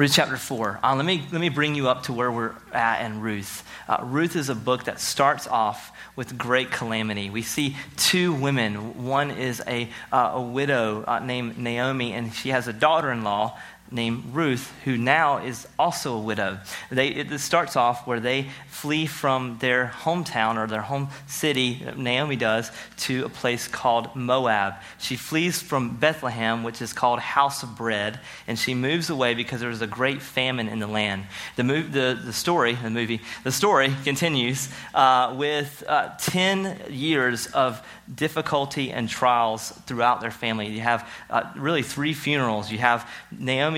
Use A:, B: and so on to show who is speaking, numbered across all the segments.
A: Ruth chapter 4. Uh, let, me, let me bring you up to where we're at in Ruth. Uh, Ruth is a book that starts off with great calamity. We see two women. One is a, uh, a widow uh, named Naomi, and she has a daughter in law named Ruth, who now is also a widow. They, it starts off where they flee from their hometown or their home city, Naomi does, to a place called Moab. She flees from Bethlehem, which is called House of Bread, and she moves away because there was a great famine in the land. The, move, the, the story, the movie, the story continues uh, with uh, 10 years of difficulty and trials throughout their family. You have uh, really three funerals. You have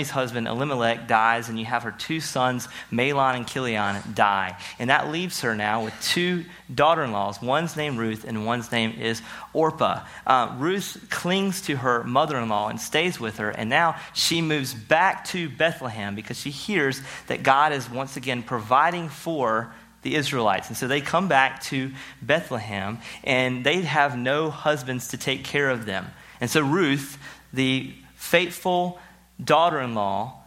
A: Naomi's husband, Elimelech, dies, and you have her two sons, Mahlon and Chilion, die. And that leaves her now with two daughter in laws. One's named Ruth, and one's name is Orpah. Uh, Ruth clings to her mother in law and stays with her, and now she moves back to Bethlehem because she hears that God is once again providing for the Israelites. And so they come back to Bethlehem and they have no husbands to take care of them. And so Ruth, the faithful daughter in law,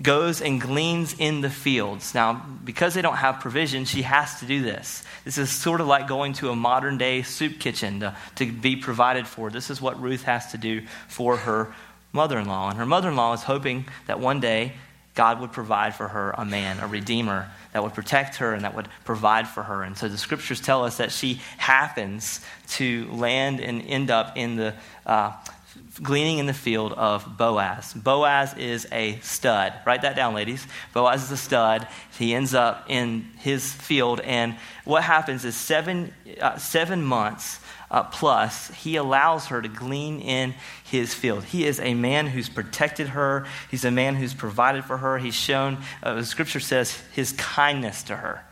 A: goes and gleans in the fields. Now, because they don't have provision, she has to do this. This is sort of like going to a modern day soup kitchen to, to be provided for. This is what Ruth has to do for her mother in law. And her mother in law is hoping that one day God would provide for her a man, a redeemer that would protect her and that would provide for her. And so the scriptures tell us that she happens to land and end up in the uh, gleaning in the field of Boaz. Boaz is a stud. Write that down, ladies. Boaz is a stud. He ends up in his field, and what happens is seven, uh, seven months uh, plus, he allows her to glean in his field. He is a man who's protected her, he's a man who's provided for her. He's shown, uh, the scripture says, his kindness to her.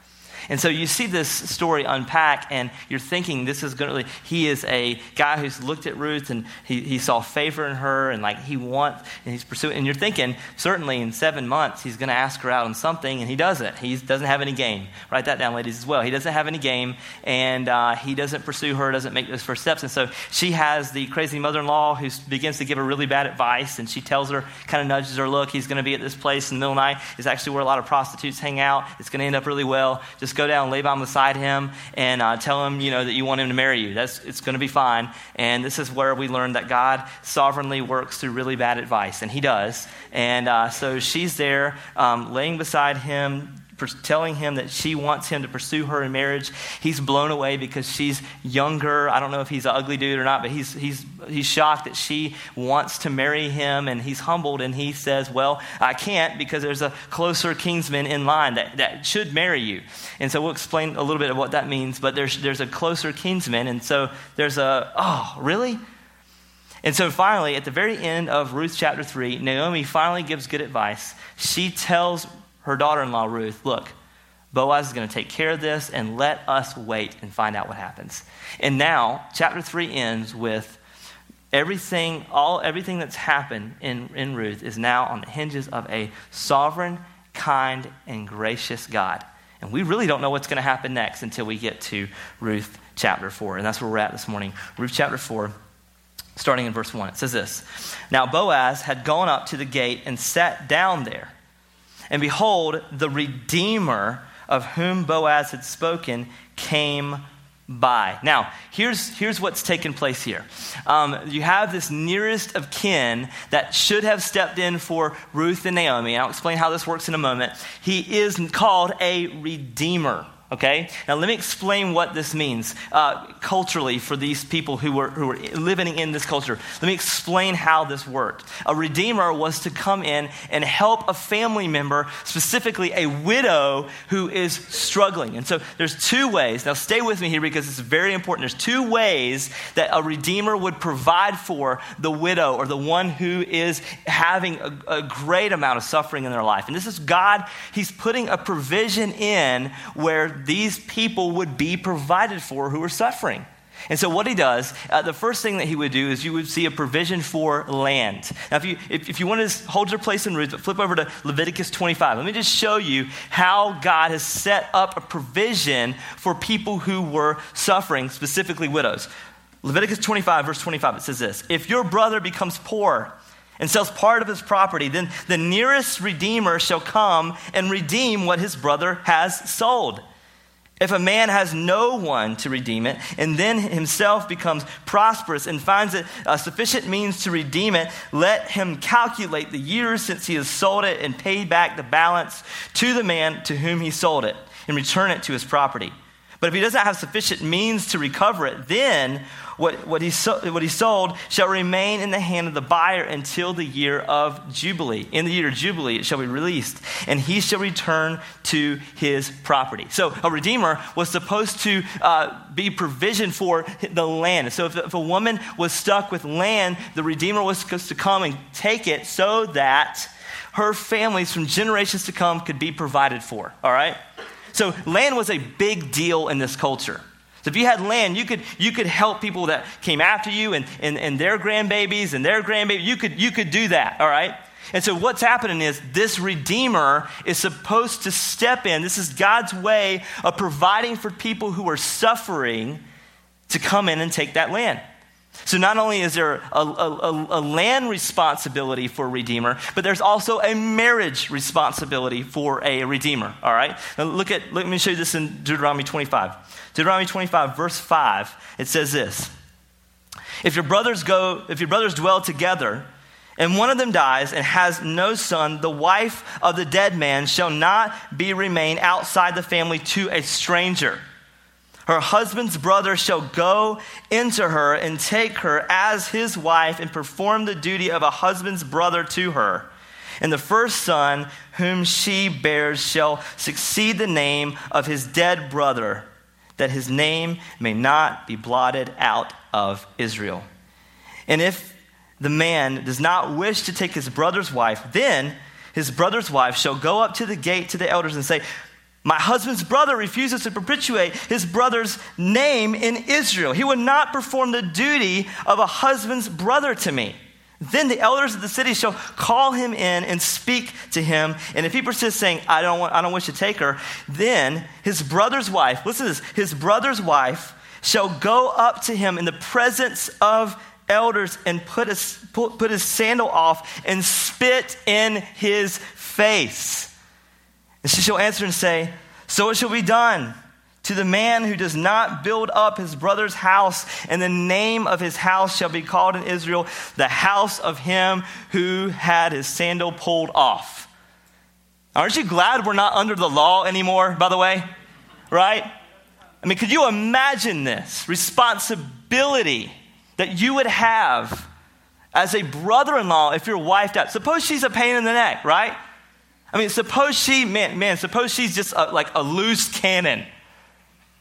A: And so you see this story unpack, and you're thinking this is going to, he is a guy who's looked at Ruth and he, he saw favor in her, and like he wants, and he's pursuing, and you're thinking, certainly in seven months, he's going to ask her out on something, and he doesn't. He doesn't have any game. Write that down, ladies, as well. He doesn't have any game, and uh, he doesn't pursue her, doesn't make those first steps. And so she has the crazy mother in law who begins to give her really bad advice, and she tells her, kind of nudges her, look, he's going to be at this place in the middle of the night. It's actually where a lot of prostitutes hang out. It's going to end up really well. Just go down, and lay down beside him, and uh, tell him, you know, that you want him to marry you. That's, it's going to be fine. And this is where we learn that God sovereignly works through really bad advice, and he does. And uh, so she's there um, laying beside him, telling him that she wants him to pursue her in marriage. He's blown away because she's younger. I don't know if he's an ugly dude or not, but he's, he's, he's shocked that she wants to marry him, and he's humbled, and he says, Well, I can't because there's a closer kinsman in line that, that should marry you. And so we'll explain a little bit of what that means, but there's, there's a closer kinsman, and so there's a, oh, really? And so finally, at the very end of Ruth chapter 3, Naomi finally gives good advice. She tells her daughter in law, Ruth, look, Boaz is going to take care of this and let us wait and find out what happens. And now, chapter 3 ends with everything, all, everything that's happened in, in Ruth is now on the hinges of a sovereign, kind, and gracious God. And we really don't know what's going to happen next until we get to Ruth chapter 4. And that's where we're at this morning. Ruth chapter 4, starting in verse 1. It says this Now Boaz had gone up to the gate and sat down there. And behold, the Redeemer of whom Boaz had spoken came by. Now, here's, here's what's taken place here. Um, you have this nearest of kin that should have stepped in for Ruth and Naomi. I'll explain how this works in a moment. He is called a redeemer. Okay? Now, let me explain what this means uh, culturally for these people who were, who were living in this culture. Let me explain how this worked. A redeemer was to come in and help a family member, specifically a widow who is struggling. And so there's two ways. Now, stay with me here because it's very important. There's two ways that a redeemer would provide for the widow or the one who is having a, a great amount of suffering in their life. And this is God, He's putting a provision in where these people would be provided for who are suffering. And so, what he does, uh, the first thing that he would do is you would see a provision for land. Now, if you, if, if you want to hold your place in Ruth, flip over to Leviticus 25. Let me just show you how God has set up a provision for people who were suffering, specifically widows. Leviticus 25, verse 25, it says this If your brother becomes poor and sells part of his property, then the nearest redeemer shall come and redeem what his brother has sold. If a man has no one to redeem it, and then himself becomes prosperous and finds it a sufficient means to redeem it, let him calculate the years since he has sold it and pay back the balance to the man to whom he sold it, and return it to his property. But if he doesn't have sufficient means to recover it, then what, what, he so, what he sold shall remain in the hand of the buyer until the year of Jubilee. In the year of Jubilee, it shall be released, and he shall return to his property. So a redeemer was supposed to uh, be provision for the land. So if, if a woman was stuck with land, the redeemer was supposed to come and take it so that her families from generations to come could be provided for. All right? So land was a big deal in this culture. So if you had land, you could, you could help people that came after you and, and, and their grandbabies and their grandbabies. You could, you could do that, all right? And so what's happening is this Redeemer is supposed to step in. This is God's way of providing for people who are suffering to come in and take that land. So not only is there a, a, a, land responsibility for redeemer, but there's also a marriage responsibility for a redeemer. All right. Now look at. Let me show you this in Deuteronomy 25. Deuteronomy 25, verse 5. It says this: If your brothers go, if your brothers dwell together, and one of them dies and has no son, the wife of the dead man shall not be remain outside the family to a stranger her husband's brother shall go into her and take her as his wife and perform the duty of a husband's brother to her. And the first son whom she bears shall succeed the name of his dead brother, that his name may not be blotted out of Israel. And if the man does not wish to take his brother's wife, then his brother's wife shall go up to the gate to the elders and say, my husband's brother refuses to perpetuate his brother's name in Israel. He would not perform the duty of a husband's brother to me. Then the elders of the city shall call him in and speak to him. And if he persists, saying, I don't, want, I don't wish to take her, then his brother's wife, listen to this, his brother's wife shall go up to him in the presence of elders and put his, put, put his sandal off and spit in his face. And she shall answer and say, So it shall be done to the man who does not build up his brother's house, and the name of his house shall be called in Israel the house of him who had his sandal pulled off. Aren't you glad we're not under the law anymore, by the way? Right? I mean, could you imagine this responsibility that you would have as a brother in law if your wife died? Suppose she's a pain in the neck, right? I mean, suppose she, man, man, suppose she's just a, like a loose cannon.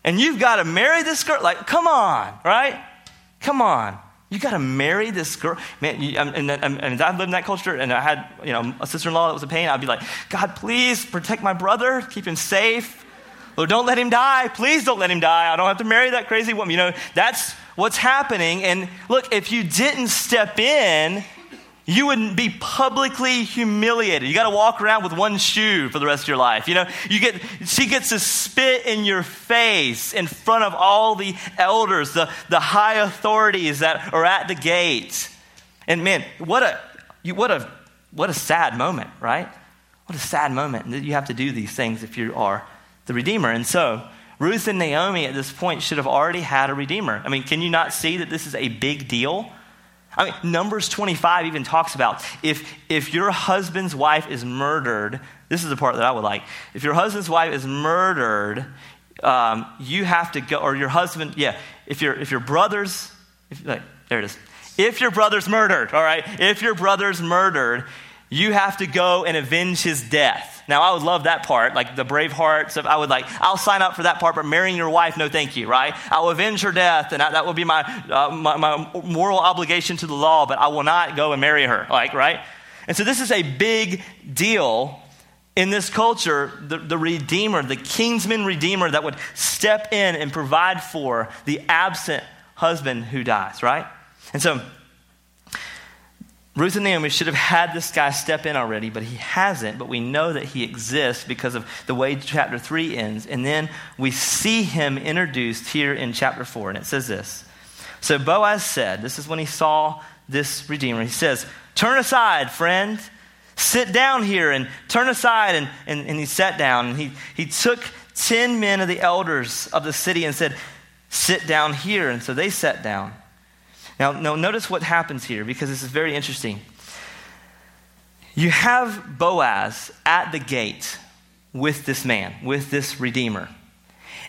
A: And you've got to marry this girl. Like, come on, right? Come on. You got to marry this girl. Man, you, um, and, and, and I've lived in that culture, and I had, you know, a sister in law that was a pain. I'd be like, God, please protect my brother, keep him safe. Lord, don't let him die. Please don't let him die. I don't have to marry that crazy woman. You know, that's what's happening. And look, if you didn't step in, you would be publicly humiliated. You got to walk around with one shoe for the rest of your life. You know, you get, she gets to spit in your face in front of all the elders, the, the high authorities that are at the gate. And man, what a, what a, what a sad moment, right? What a sad moment that you have to do these things if you are the Redeemer. And so, Ruth and Naomi at this point should have already had a Redeemer. I mean, can you not see that this is a big deal? I mean, Numbers 25 even talks about if, if your husband's wife is murdered, this is the part that I would like. If your husband's wife is murdered, um, you have to go, or your husband, yeah, if your, if your brother's, if, like, there it is. If your brother's murdered, all right, if your brother's murdered, you have to go and avenge his death. Now, I would love that part, like the brave hearts stuff. I would like, I'll sign up for that part, but marrying your wife, no thank you, right? I'll avenge her death, and I, that will be my, uh, my, my moral obligation to the law, but I will not go and marry her, like, right? And so this is a big deal in this culture, the, the Redeemer, the kinsman Redeemer that would step in and provide for the absent husband who dies, right? And so Ruth and Naomi should have had this guy step in already, but he hasn't. But we know that he exists because of the way chapter 3 ends. And then we see him introduced here in chapter 4. And it says this So Boaz said, This is when he saw this Redeemer. He says, Turn aside, friend. Sit down here and turn aside. And, and, and he sat down. And he, he took 10 men of the elders of the city and said, Sit down here. And so they sat down. Now, now notice what happens here because this is very interesting. You have Boaz at the gate with this man, with this Redeemer.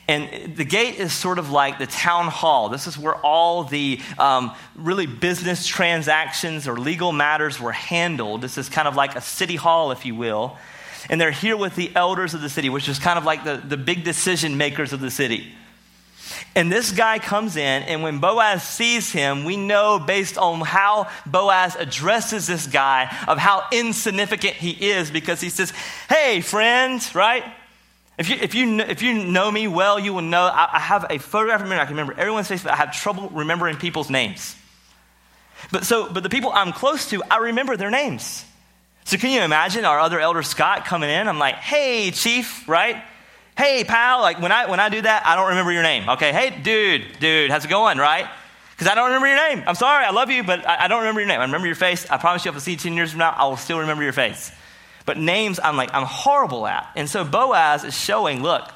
A: And the gate is sort of like the town hall. This is where all the um, really business transactions or legal matters were handled. This is kind of like a city hall, if you will. And they're here with the elders of the city, which is kind of like the, the big decision makers of the city. And this guy comes in, and when Boaz sees him, we know based on how Boaz addresses this guy of how insignificant he is because he says, Hey, friend, right? If you, if, you, if you know me well, you will know I, I have a photograph of me. I can remember everyone's face, but I have trouble remembering people's names. But, so, but the people I'm close to, I remember their names. So can you imagine our other elder Scott coming in? I'm like, hey, chief, right? Hey, pal. Like when I, when I do that, I don't remember your name. Okay, hey, dude, dude, how's it going, right? Because I don't remember your name. I'm sorry, I love you, but I, I don't remember your name. I remember your face. I promise you, if I see you 10 years from now, I will still remember your face. But names, I'm like, I'm horrible at. And so Boaz is showing, look,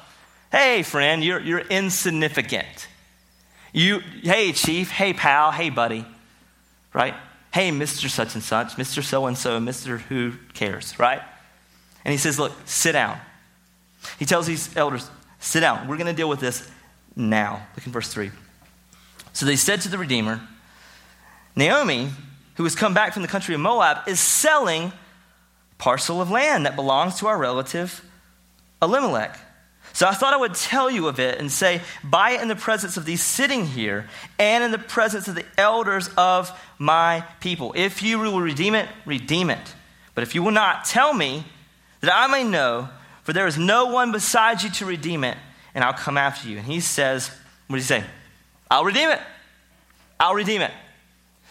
A: hey, friend, you're, you're insignificant. You, hey, chief, hey, pal, hey, buddy, right? Hey, Mr. Such and Such, Mr. So and so, Mr. Who cares, right? And he says, look, sit down. He tells these elders, sit down. We're going to deal with this now. Look in verse 3. So they said to the Redeemer, Naomi, who has come back from the country of Moab, is selling parcel of land that belongs to our relative Elimelech. So I thought I would tell you of it and say, buy it in the presence of these sitting here and in the presence of the elders of my people. If you will redeem it, redeem it. But if you will not, tell me that I may know, for there is no one beside you to redeem it, and I'll come after you. And he says, what does he say? I'll redeem it. I'll redeem it.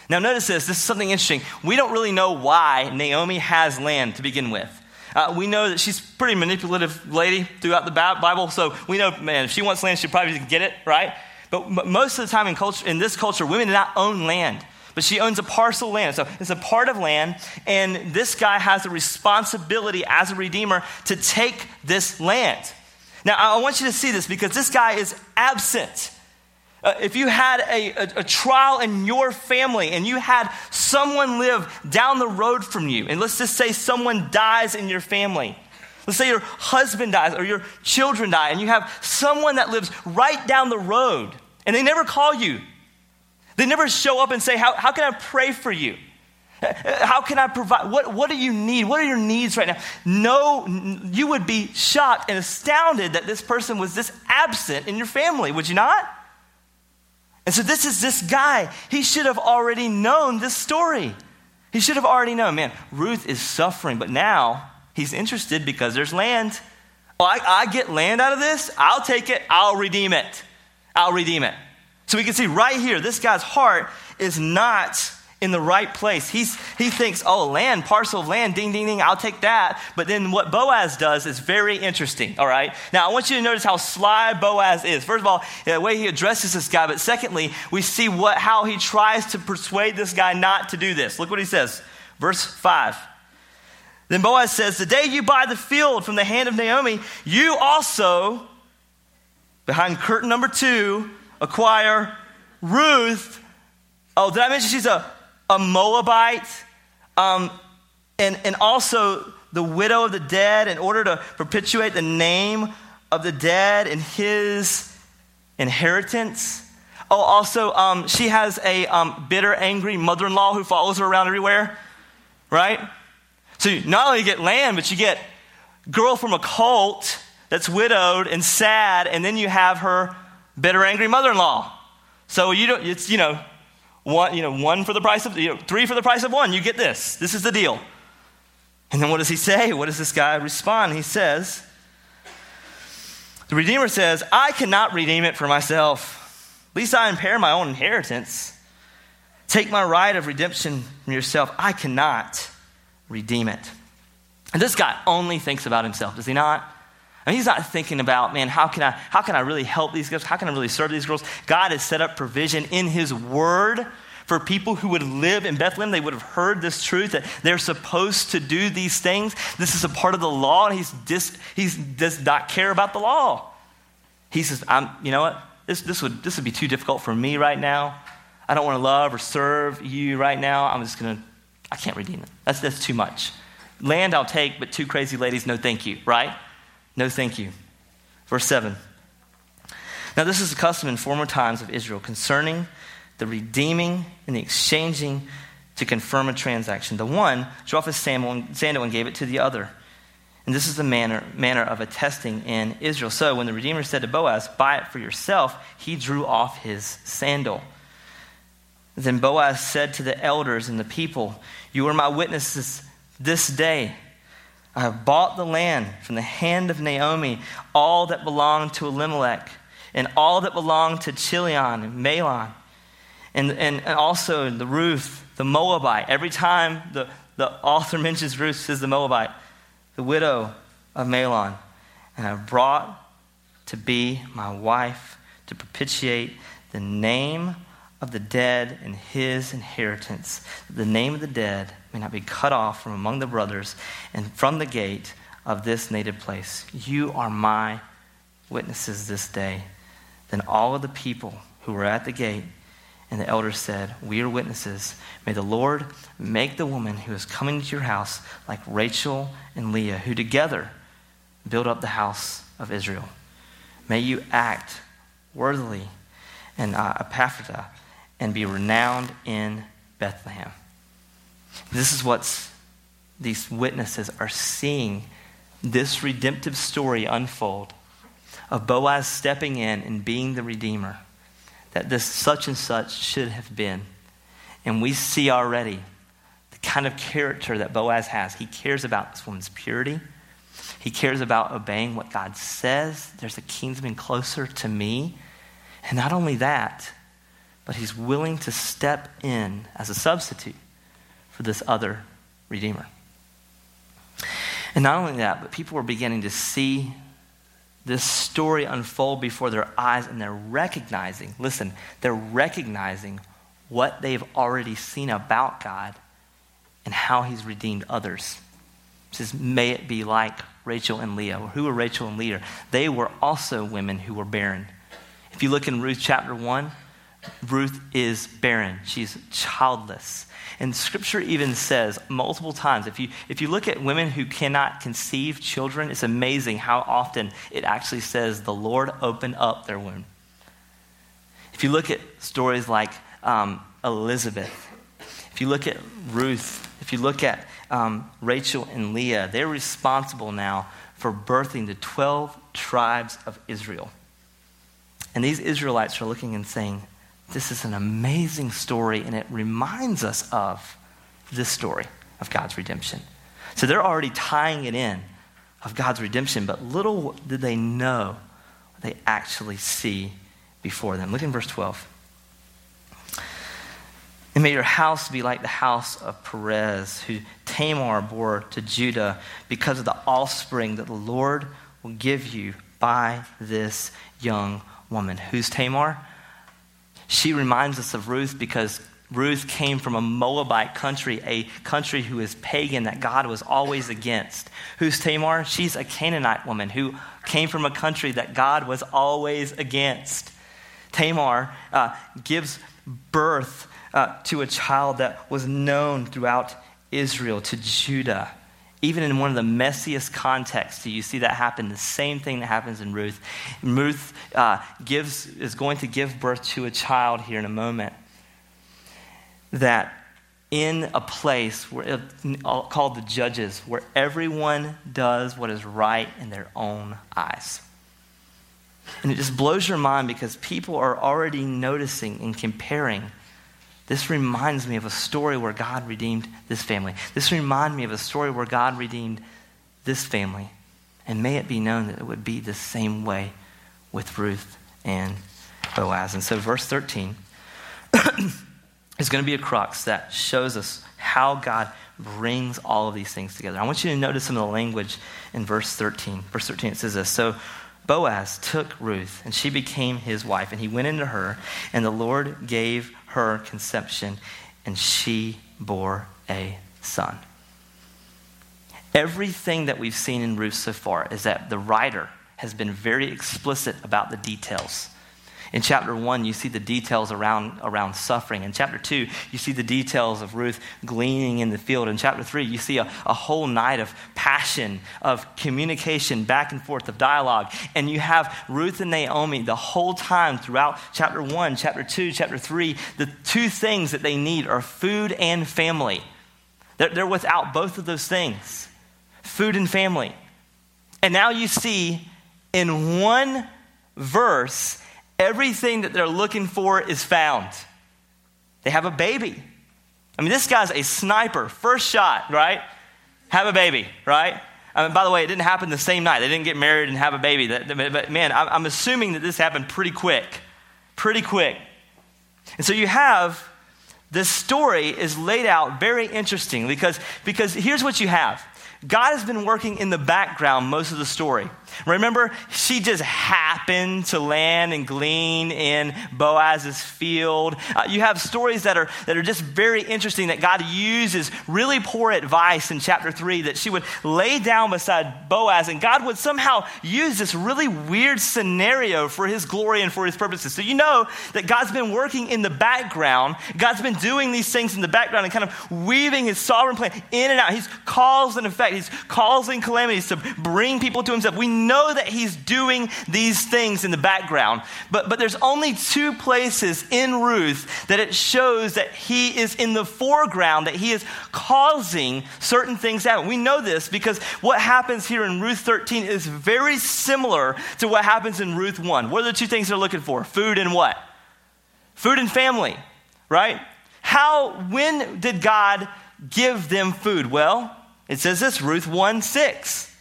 A: Now, notice this. This is something interesting. We don't really know why Naomi has land to begin with. Uh, we know that she's a pretty manipulative lady throughout the Bible, so we know, man, if she wants land, she probably can get it, right? But most of the time in, culture, in this culture, women do not own land. But she owns a parcel of land. So it's a part of land, and this guy has a responsibility as a redeemer to take this land. Now, I want you to see this because this guy is absent. Uh, if you had a, a, a, trial in your family and you had someone live down the road from you, and let's just say someone dies in your family. Let's say your husband dies or your children die, and you have someone that lives right down the road, and they never call you. They never show up and say, How, how can I pray for you? How can I provide? What, what do you need? What are your needs right now? No, you would be shocked and astounded that this person was this absent in your family, would you not? And so this is this guy. He should have already known this story. He should have already known, man, Ruth is suffering, but now he's interested because there's land. Oh, I, I get land out of this. I'll take it. I'll redeem it. I'll redeem it. So we can see right here, this guy's heart is not in the right place. He's, he thinks, oh, land, parcel of land, ding, ding, ding, I'll take that. But then what Boaz does is very interesting, all right? Now, I want you to notice how sly Boaz is. First of all, the way he addresses this guy, but secondly, we see what, how he tries to persuade this guy not to do this. Look what he says, verse 5. Then Boaz says, The day you buy the field from the hand of Naomi, you also, behind curtain number two, acquire Ruth. Oh, did I mention she's a a Moabite, um, and, and also the widow of the dead in order to perpetuate the name of the dead and his inheritance. Oh, also, um, she has a um, bitter, angry mother in law who follows her around everywhere, right? So you not only get land, but you get girl from a cult that's widowed and sad, and then you have her bitter, angry mother in law. So you don't, it's, you know, one, you know, one for the price of, you know, three for the price of one. You get this. This is the deal. And then what does he say? What does this guy respond? He says, the Redeemer says, I cannot redeem it for myself. Least I impair my own inheritance. Take my right of redemption from yourself. I cannot redeem it. And this guy only thinks about himself, does he not? Mean, he's not thinking about, man, how can, I, how can I really help these girls? How can I really serve these girls? God has set up provision in his word for people who would live in Bethlehem. They would have heard this truth that they're supposed to do these things. This is a part of the law, and he's does not care about the law. He says, I'm, you know what? This, this, would, this would be too difficult for me right now. I don't want to love or serve you right now. I'm just going to, I can't redeem it. That's, that's too much. Land I'll take, but two crazy ladies, no thank you, right? No, thank you. Verse 7. Now, this is a custom in former times of Israel concerning the redeeming and the exchanging to confirm a transaction. The one drew off his sandal and gave it to the other. And this is the manner, manner of attesting in Israel. So when the Redeemer said to Boaz, Buy it for yourself, he drew off his sandal. Then Boaz said to the elders and the people, You are my witnesses this day I have bought the land from the hand of Naomi, all that belonged to Elimelech, and all that belonged to Chilion and Mahlon, and, and, and also the Ruth, the Moabite. Every time the, the author mentions Ruth, says the Moabite, the widow of Mahlon. And I brought to be my wife to propitiate the name of the dead and his inheritance. The name of the dead may not be cut off from among the brothers and from the gate of this native place. You are my witnesses this day. Then all of the people who were at the gate and the elders said, We are witnesses. May the Lord make the woman who is coming to your house like Rachel and Leah, who together build up the house of Israel. May you act worthily and uh, Ephrathah and be renowned in Bethlehem. This is what these witnesses are seeing this redemptive story unfold of Boaz stepping in and being the Redeemer, that this such and such should have been. And we see already the kind of character that Boaz has. He cares about this woman's purity. He cares about obeying what God says. There's a kinsman closer to me. And not only that, but he's willing to step in as a substitute for this other Redeemer. And not only that, but people were beginning to see this story unfold before their eyes and they're recognizing, listen, they're recognizing what they've already seen about God and how he's redeemed others. It says, may it be like Rachel and Leah. Who were Rachel and Leah? They were also women who were barren. If you look in Ruth chapter 1, Ruth is barren. She's childless. And scripture even says multiple times if you, if you look at women who cannot conceive children, it's amazing how often it actually says the Lord opened up their womb. If you look at stories like um, Elizabeth, if you look at Ruth, if you look at um, Rachel and Leah, they're responsible now for birthing the 12 tribes of Israel. And these Israelites are looking and saying, this is an amazing story, and it reminds us of this story of God's redemption. So they're already tying it in of God's redemption, but little did they know what they actually see before them. Look in verse 12. And may your house be like the house of Perez, who Tamar bore to Judah, because of the offspring that the Lord will give you by this young woman. Who's Tamar? She reminds us of Ruth because Ruth came from a Moabite country, a country who is pagan that God was always against. Who's Tamar? She's a Canaanite woman who came from a country that God was always against. Tamar uh, gives birth uh, to a child that was known throughout Israel, to Judah even in one of the messiest contexts, do you see that happen? The same thing that happens in Ruth. Ruth uh, gives, is going to give birth to a child here in a moment that in a place where, called the judges, where everyone does what is right in their own eyes. And it just blows your mind because people are already noticing and comparing this reminds me of a story where God redeemed this family. This reminds me of a story where God redeemed this family. And may it be known that it would be the same way with Ruth and Boaz. And so, verse 13 is going to be a crux that shows us how God brings all of these things together. I want you to notice some of the language in verse 13. Verse 13, it says this So Boaz took Ruth, and she became his wife, and he went into her, and the Lord gave her conception, and she bore a son. Everything that we've seen in Ruth so far is that the writer has been very explicit about the details. In chapter one, you see the details around, around suffering. In chapter two, you see the details of Ruth gleaning in the field. In chapter three, you see a, a whole night of passion, of communication, back and forth, of dialogue. And you have Ruth and Naomi the whole time throughout chapter one, chapter two, chapter three. The two things that they need are food and family. They're, they're without both of those things food and family. And now you see in one verse everything that they're looking for is found. They have a baby. I mean, this guy's a sniper, first shot, right? Have a baby, right? I mean, by the way, it didn't happen the same night. They didn't get married and have a baby. But man, I'm assuming that this happened pretty quick. Pretty quick. And so you have this story is laid out very interesting because, because here's what you have God has been working in the background most of the story. Remember, she just happened to land and glean in Boaz's field. Uh, you have stories that are, that are just very interesting that God uses really poor advice in chapter 3 that she would lay down beside Boaz, and God would somehow use this really weird scenario for his glory and for his purposes. So you know that God's been working in the background. God's been doing these things in the background and kind of weaving his sovereign plan in and out. He's cause and effect, he's causing calamities to bring people to himself. We know that he's doing these things in the background, but, but there's only two places in Ruth that it shows that he is in the foreground, that he is causing certain things to happen. We know this because what happens here in Ruth 13 is very similar to what happens in Ruth 1. What are the two things they're looking for? Food and what? Food and family, right? How, when did God give them food? Well, it says this Ruth 1 6.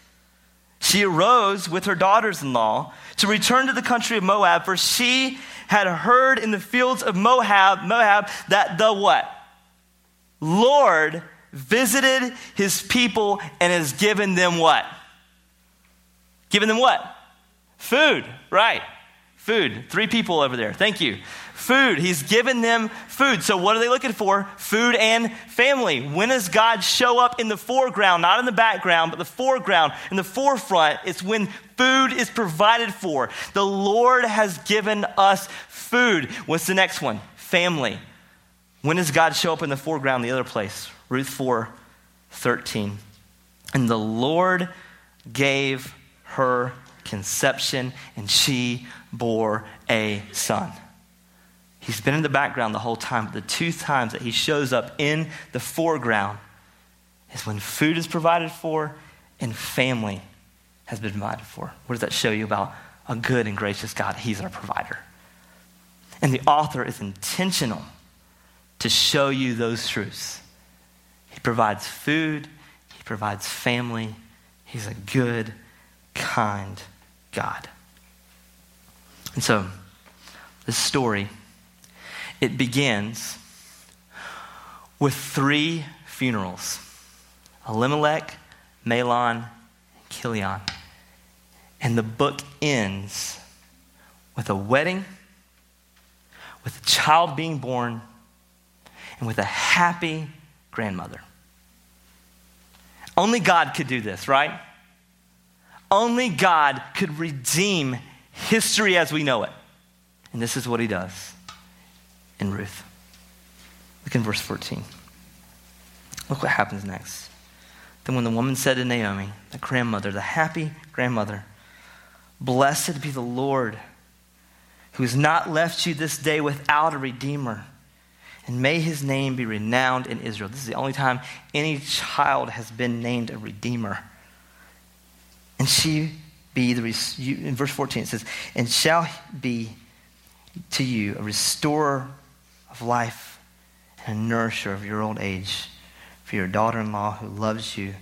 A: She arose with her daughters in law to return to the country of Moab, for she had heard in the fields of Moab, Moab that the what? Lord visited his people and has given them what? Given them what? Food, right. Food. Three people over there. Thank you food. He's given them food. So, what are they looking for? Food and family. When does God show up in the foreground, not in the background, but the foreground, in the forefront? It's when food is provided for. The Lord has given us food. What's the next one? Family. When does God show up in the foreground, the other place? Ruth 4 13. And the Lord gave her conception, and she bore a son. He's been in the background the whole time, but the two times that he shows up in the foreground is when food is provided for and family has been provided for. What does that show you about a good and gracious God? He's our provider. And the author is intentional to show you those truths. He provides food, he provides family. He's a good, kind God. And so, this story it begins with three funerals Elimelech, Mahlon, and Chilion. And the book ends with a wedding, with a child being born, and with a happy grandmother. Only God could do this, right? Only God could redeem history as we know it. And this is what he does in Ruth. Look in verse 14. Look what happens next. Then, when the woman said to Naomi, the grandmother, the happy grandmother, Blessed be the Lord, who has not left you this day without a redeemer. And may his name be renowned in Israel. This is the only time any child has been named a redeemer. And she be the, in verse 14 it says, and shall be to you a restorer of life and a nourisher of your old age for your daughter in law who loves you,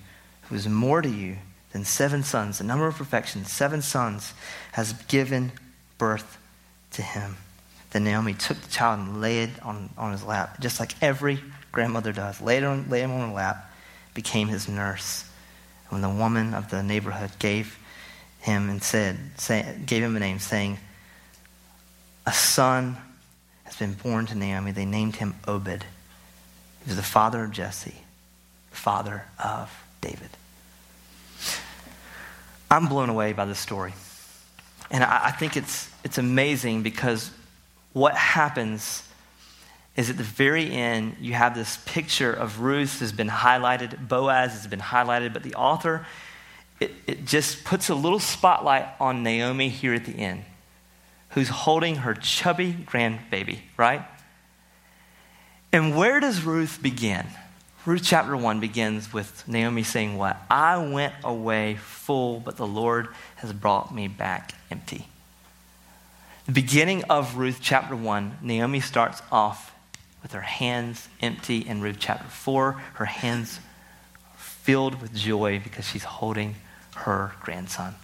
A: who is more to you than seven sons, the number of perfection, seven sons, has given birth to him. Then Naomi took the child and laid it on, on his lap, just like every grandmother does. Laid, on, laid him on her lap, became his nurse. And when the woman of the neighborhood gave him and said, say, gave him a name, saying, A son has been born to Naomi, they named him Obed. He was the father of Jesse, father of David. I'm blown away by this story. And I, I think it's, it's amazing because what happens is at the very end, you have this picture of Ruth has been highlighted, Boaz has been highlighted, but the author, it, it just puts a little spotlight on Naomi here at the end, who's holding her chubby grandbaby, right? And where does Ruth begin? Ruth chapter 1 begins with Naomi saying, What? I went away full, but the Lord has brought me back empty. The beginning of Ruth chapter 1, Naomi starts off with her hands empty. In Ruth chapter 4, her hands filled with joy because she's holding her grandson.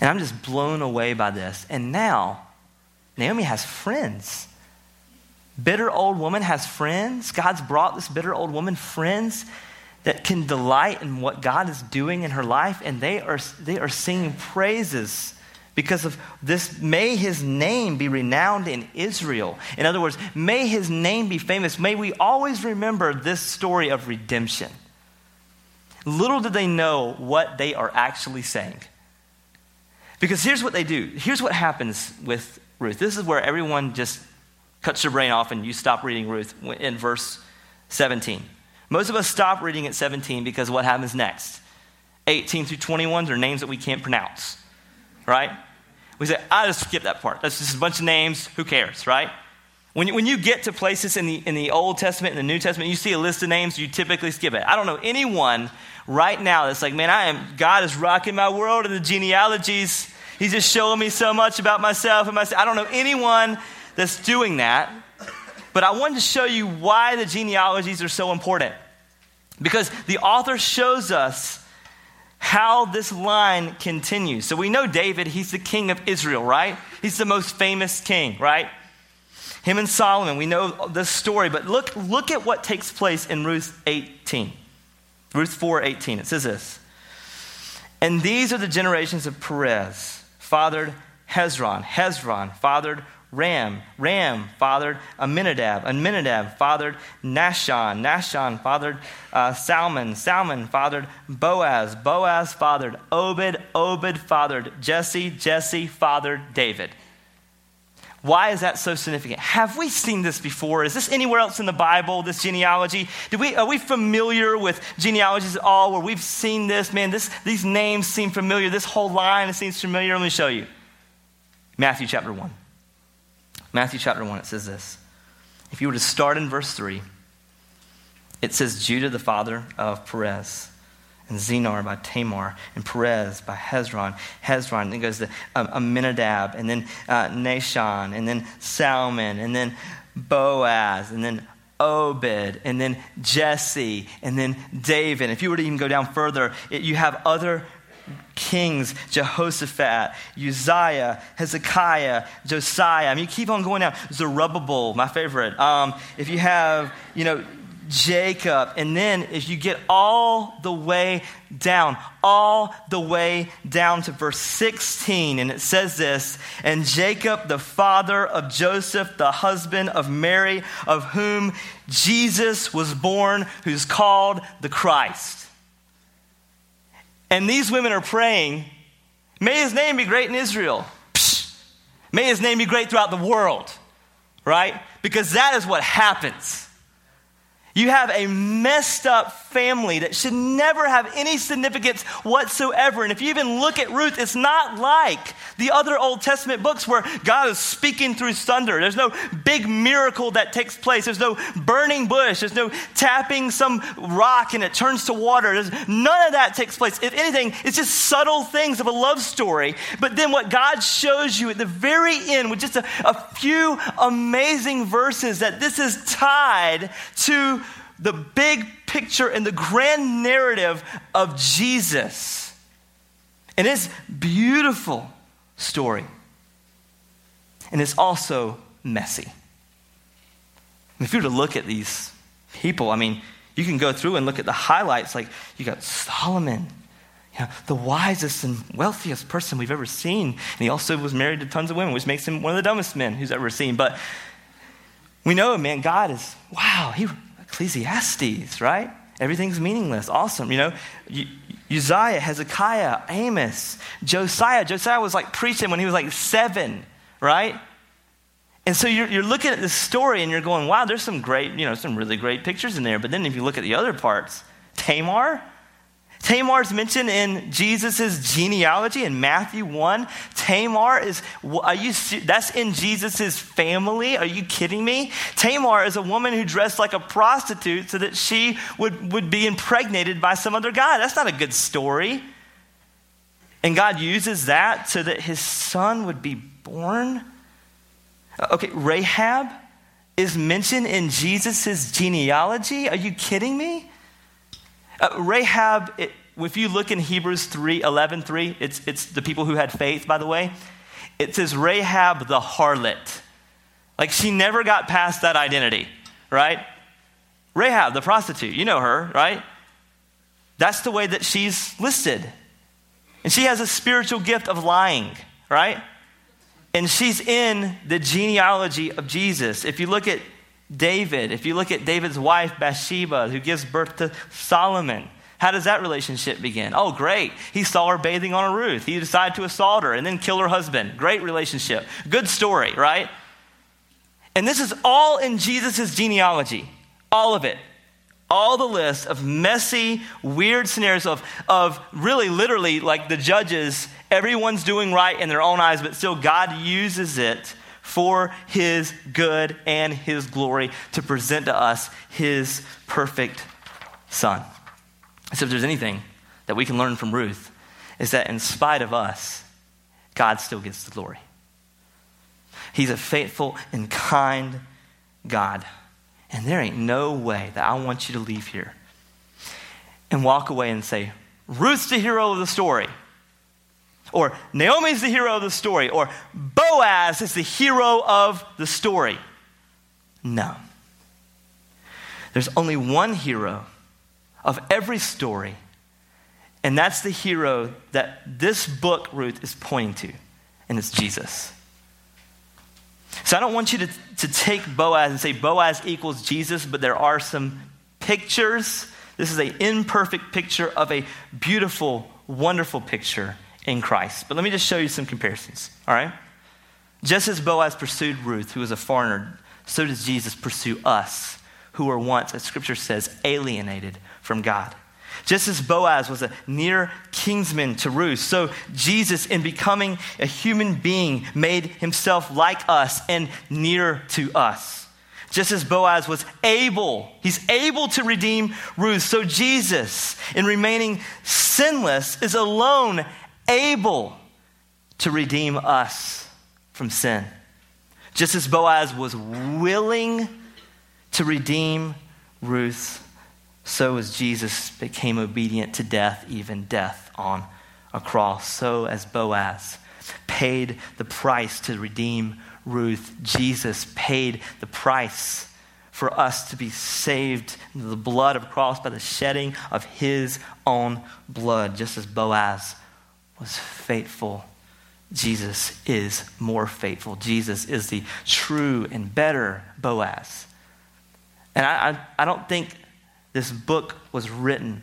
A: And I'm just blown away by this. And now, Naomi has friends. Bitter old woman has friends. God's brought this bitter old woman friends that can delight in what God is doing in her life, and they are, they are singing praises because of this. May his name be renowned in Israel. In other words, may his name be famous. May we always remember this story of redemption. Little did they know what they are actually saying. Because here's what they do. Here's what happens with Ruth. This is where everyone just cuts your brain off and you stop reading Ruth in verse 17. Most of us stop reading at 17 because what happens next? 18 through 21 are names that we can't pronounce, right? We say, I just skip that part. That's just a bunch of names. Who cares, right? When you, when you get to places in the, in the Old Testament and the New Testament, you see a list of names, you typically skip it. I don't know anyone right now that's like, man, I am, God is rocking my world in the genealogies. He's just showing me so much about myself and myself. I don't know anyone that's doing that. But I wanted to show you why the genealogies are so important. Because the author shows us how this line continues. So we know David, he's the king of Israel, right? He's the most famous king, right? Him and Solomon, we know this story, but look, look at what takes place in Ruth 18. Ruth 4 18. It says this. And these are the generations of Perez, fathered Hezron. Hezron fathered Ram. Ram fathered Amminadab. Aminadab fathered Nahshon. Nahshon fathered uh, Salmon. Salmon fathered Boaz. Boaz fathered Obed. Obed fathered Jesse. Jesse fathered David. Why is that so significant? Have we seen this before? Is this anywhere else in the Bible, this genealogy? Do we, are we familiar with genealogies at all where we've seen this? Man, this, these names seem familiar. This whole line seems familiar. Let me show you. Matthew chapter 1. Matthew chapter 1, it says this. If you were to start in verse 3, it says Judah, the father of Perez, and Zerah by Tamar, and Perez by Hezron. Hezron, then goes to um, Amminadab, and then uh, Nahshon, and then Salmon, and then Boaz, and then Obed, and then Jesse, and then David. If you were to even go down further, it, you have other kings Jehoshaphat, Uzziah, Hezekiah, Josiah. I mean, you keep on going down. Zerubbabel, my favorite. Um, if you have, you know, Jacob, and then if you get all the way down, all the way down to verse 16, and it says this And Jacob, the father of Joseph, the husband of Mary, of whom Jesus was born, who's called the Christ. And these women are praying, May his name be great in Israel. Psh, may his name be great throughout the world, right? Because that is what happens. You have a messed up family that should never have any significance whatsoever. And if you even look at Ruth, it's not like the other Old Testament books where God is speaking through thunder. There's no big miracle that takes place. There's no burning bush. There's no tapping some rock and it turns to water. There's, none of that takes place. If anything, it's just subtle things of a love story. But then what God shows you at the very end with just a, a few amazing verses that this is tied to the big picture and the grand narrative of Jesus. And his beautiful story. and it's also messy. If you were to look at these people, I mean, you can go through and look at the highlights. Like, you got Solomon, you know, the wisest and wealthiest person we've ever seen. And he also was married to tons of women, which makes him one of the dumbest men who's ever seen. But we know, man, God is, wow, he, Ecclesiastes, right? Everything's meaningless. Awesome. You know, Uzziah, Hezekiah, Amos, Josiah. Josiah was like preaching when he was like seven, right? And so you're, you're looking at this story and you're going, wow, there's some great, you know, some really great pictures in there. But then if you look at the other parts, Tamar, Tamar's mentioned in Jesus' genealogy in Matthew 1. Tamar is, are you, that's in Jesus' family. Are you kidding me? Tamar is a woman who dressed like a prostitute so that she would, would be impregnated by some other guy. That's not a good story. And God uses that so that his son would be born. Okay, Rahab is mentioned in Jesus' genealogy. Are you kidding me? Uh, Rahab, it, if you look in Hebrews 3 11 3, it's, it's the people who had faith, by the way. It says Rahab the harlot. Like she never got past that identity, right? Rahab, the prostitute, you know her, right? That's the way that she's listed. And she has a spiritual gift of lying, right? And she's in the genealogy of Jesus. If you look at David, if you look at David's wife, Bathsheba, who gives birth to Solomon, how does that relationship begin? Oh, great. He saw her bathing on a roof. He decided to assault her and then kill her husband. Great relationship. Good story, right? And this is all in Jesus' genealogy. All of it. All the list of messy, weird scenarios of, of really, literally, like the judges, everyone's doing right in their own eyes, but still God uses it for his good and his glory to present to us his perfect son. So, if there's anything that we can learn from Ruth, is that in spite of us, God still gets the glory. He's a faithful and kind God. And there ain't no way that I want you to leave here and walk away and say, Ruth's the hero of the story. Or Naomi's the hero of the story. Or Boaz is the hero of the story. No. There's only one hero of every story, and that's the hero that this book, Ruth, is pointing to, and it's Jesus. So I don't want you to, to take Boaz and say Boaz equals Jesus, but there are some pictures. This is an imperfect picture of a beautiful, wonderful picture in Christ. But let me just show you some comparisons, all right? Just as Boaz pursued Ruth, who was a foreigner, so does Jesus pursue us, who were once, as scripture says, alienated from God. Just as Boaz was a near kinsman to Ruth, so Jesus, in becoming a human being, made himself like us and near to us. Just as Boaz was able, he's able to redeem Ruth, so Jesus, in remaining sinless, is alone able to redeem us from sin. Just as Boaz was willing to redeem Ruth, so as Jesus became obedient to death, even death on a cross. So as Boaz paid the price to redeem Ruth, Jesus paid the price for us to be saved the blood of the cross by the shedding of his own blood, just as Boaz was faithful. Jesus is more faithful. Jesus is the true and better Boaz. And I, I, I, don't think this book was written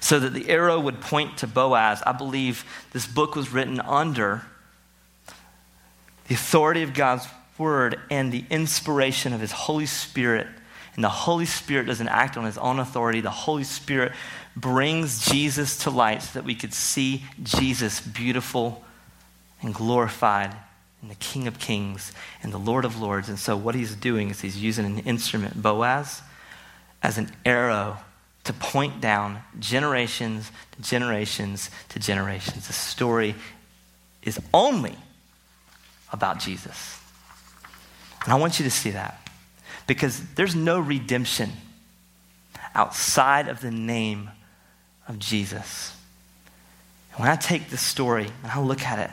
A: so that the arrow would point to Boaz. I believe this book was written under the authority of God's word and the inspiration of his Holy Spirit. And the Holy Spirit doesn't act on his own authority. The Holy Spirit brings Jesus to light so that we could see Jesus beautiful and glorified and the King of Kings and the Lord of Lords. And so, what he's doing is he's using an instrument, Boaz, as an arrow to point down generations to generations to generations. The story is only about Jesus. And I want you to see that because there's no redemption outside of the name of Jesus. And when I take this story and I look at it,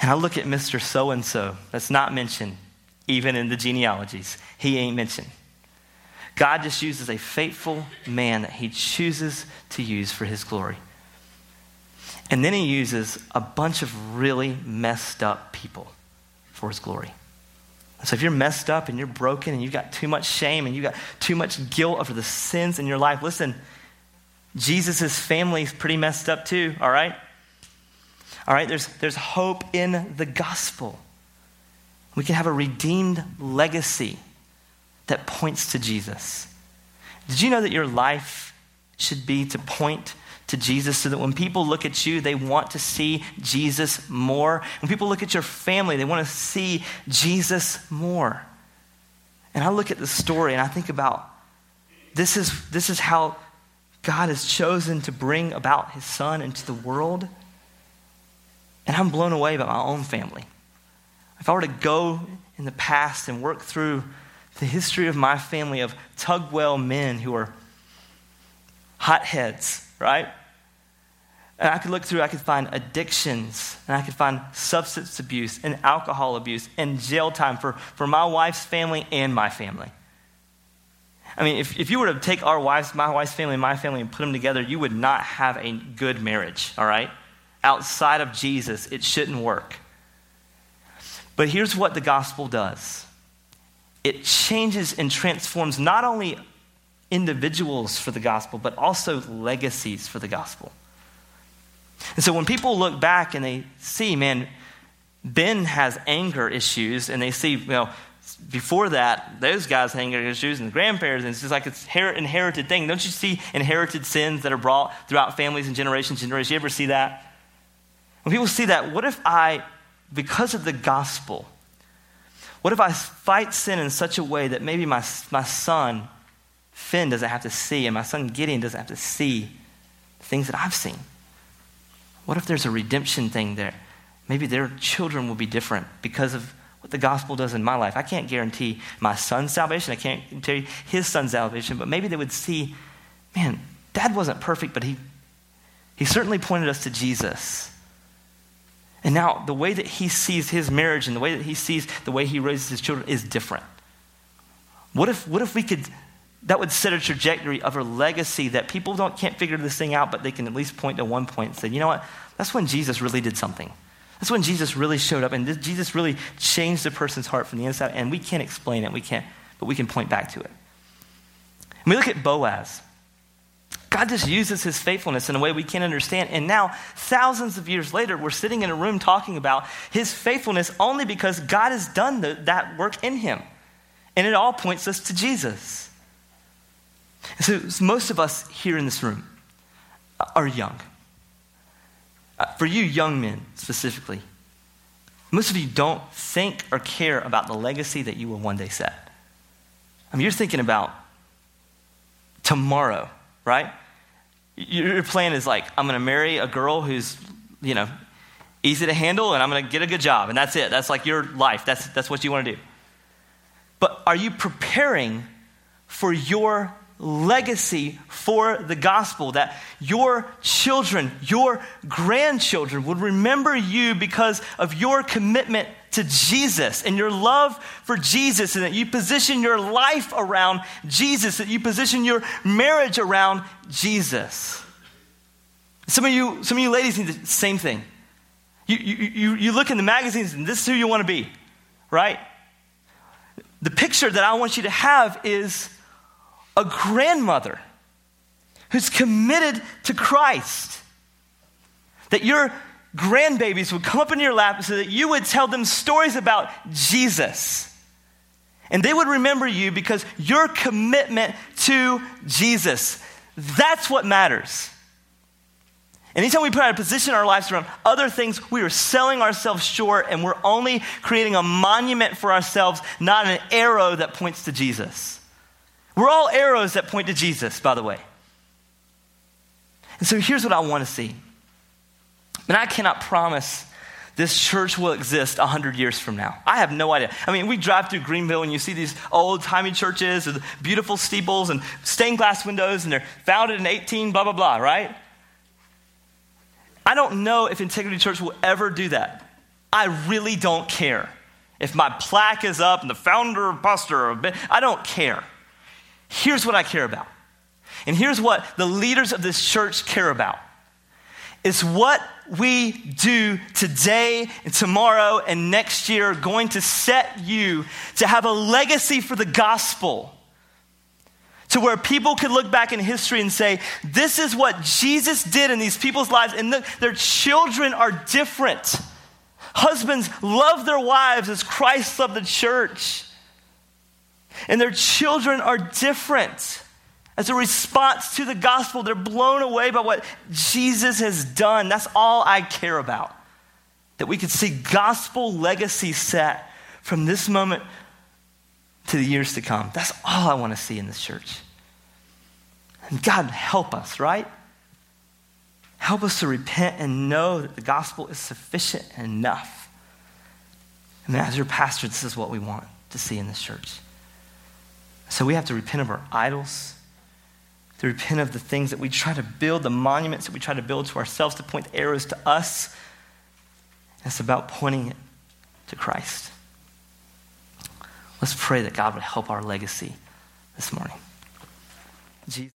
A: And I look at Mr. So and so, that's not mentioned, even in the genealogies. He ain't mentioned. God just uses a faithful man that he chooses to use for his glory. And then he uses a bunch of really messed up people for his glory. So if you're messed up and you're broken and you've got too much shame and you've got too much guilt over the sins in your life, listen, Jesus' family is pretty messed up too, all right? All right, there's, there's hope in the gospel. We can have a redeemed legacy that points to Jesus. Did you know that your life should be to point to Jesus so that when people look at you, they want to see Jesus more? When people look at your family, they want to see Jesus more. And I look at the story and I think about this is, this is how God has chosen to bring about his son into the world. And I'm blown away by my own family. If I were to go in the past and work through the history of my family of Tugwell men who are hotheads, right? And I could look through, I could find addictions, and I could find substance abuse and alcohol abuse and jail time for, for my wife's family and my family. I mean, if, if you were to take our wives, my wife's family and my family and put them together, you would not have a good marriage, all right? Outside of Jesus, it shouldn't work. But here's what the gospel does it changes and transforms not only individuals for the gospel, but also legacies for the gospel. And so when people look back and they see, man, Ben has anger issues, and they see, you know, before that, those guys had anger issues, and grandparents, and it's just like it's inherited thing. Don't you see inherited sins that are brought throughout families and generations and generations? You ever see that? When people see that, what if I, because of the gospel, what if I fight sin in such a way that maybe my, my son, Finn, doesn't have to see, and my son Gideon doesn't have to see things that I've seen? What if there's a redemption thing there? Maybe their children will be different because of what the gospel does in my life. I can't guarantee my son's salvation. I can't guarantee his son's salvation, but maybe they would see, man, dad wasn't perfect, but he, he certainly pointed us to Jesus. And now, the way that he sees his marriage and the way that he sees the way he raises his children is different. What if, what if we could, that would set a trajectory of a legacy that people don't, can't figure this thing out, but they can at least point to one point and say, you know what? That's when Jesus really did something. That's when Jesus really showed up, and Jesus really changed the person's heart from the inside. And we can't explain it, we can't, but we can point back to it. And we look at Boaz. God just uses his faithfulness in a way we can't understand. And now, thousands of years later, we're sitting in a room talking about his faithfulness only because God has done the, that work in him. And it all points us to Jesus. So, most of us here in this room are young. Uh, for you, young men specifically, most of you don't think or care about the legacy that you will one day set. I mean, you're thinking about tomorrow right? Your plan is like, I'm going to marry a girl who's, you know, easy to handle and I'm going to get a good job. And that's it. That's like your life. That's, that's what you want to do. But are you preparing for your legacy for the gospel that your children, your grandchildren would remember you because of your commitment to Jesus and your love for Jesus, and that you position your life around Jesus, that you position your marriage around Jesus. Some of you, some of you ladies need the same thing. You, you, you, you look in the magazines and this is who you want to be, right? The picture that I want you to have is a grandmother who's committed to Christ. That your grandbabies would come up in your lap so that you would tell them stories about Jesus. And they would remember you because your commitment to Jesus. That's what matters. Anytime we put our position in our lives around other things, we are selling ourselves short and we're only creating a monument for ourselves, not an arrow that points to Jesus. We're all arrows that point to Jesus, by the way. And so here's what I want to see. And I cannot promise this church will exist 100 years from now. I have no idea. I mean, we drive through Greenville and you see these old timey churches with beautiful steeples and stained glass windows, and they're founded in 18, blah, blah, blah, right? I don't know if Integrity Church will ever do that. I really don't care. If my plaque is up and the founder, pastor, I don't care. Here's what I care about. And here's what the leaders of this church care about. It's what we do today and tomorrow and next year going to set you to have a legacy for the gospel. To where people could look back in history and say, this is what Jesus did in these people's lives, and their children are different. Husbands love their wives as Christ loved the church. And their children are different. As a response to the gospel, they're blown away by what Jesus has done. That's all I care about. That we could see gospel legacy set from this moment to the years to come. That's all I want to see in this church. And God, help us, right? Help us to repent and know that the gospel is sufficient enough. And as your pastor, this is what we want to see in this church. So we have to repent of our idols, to repent of the things that we try to build, the monuments that we try to build to ourselves to point arrows to us. It's about pointing it to Christ. Let's pray that God would help our legacy this morning. Jesus.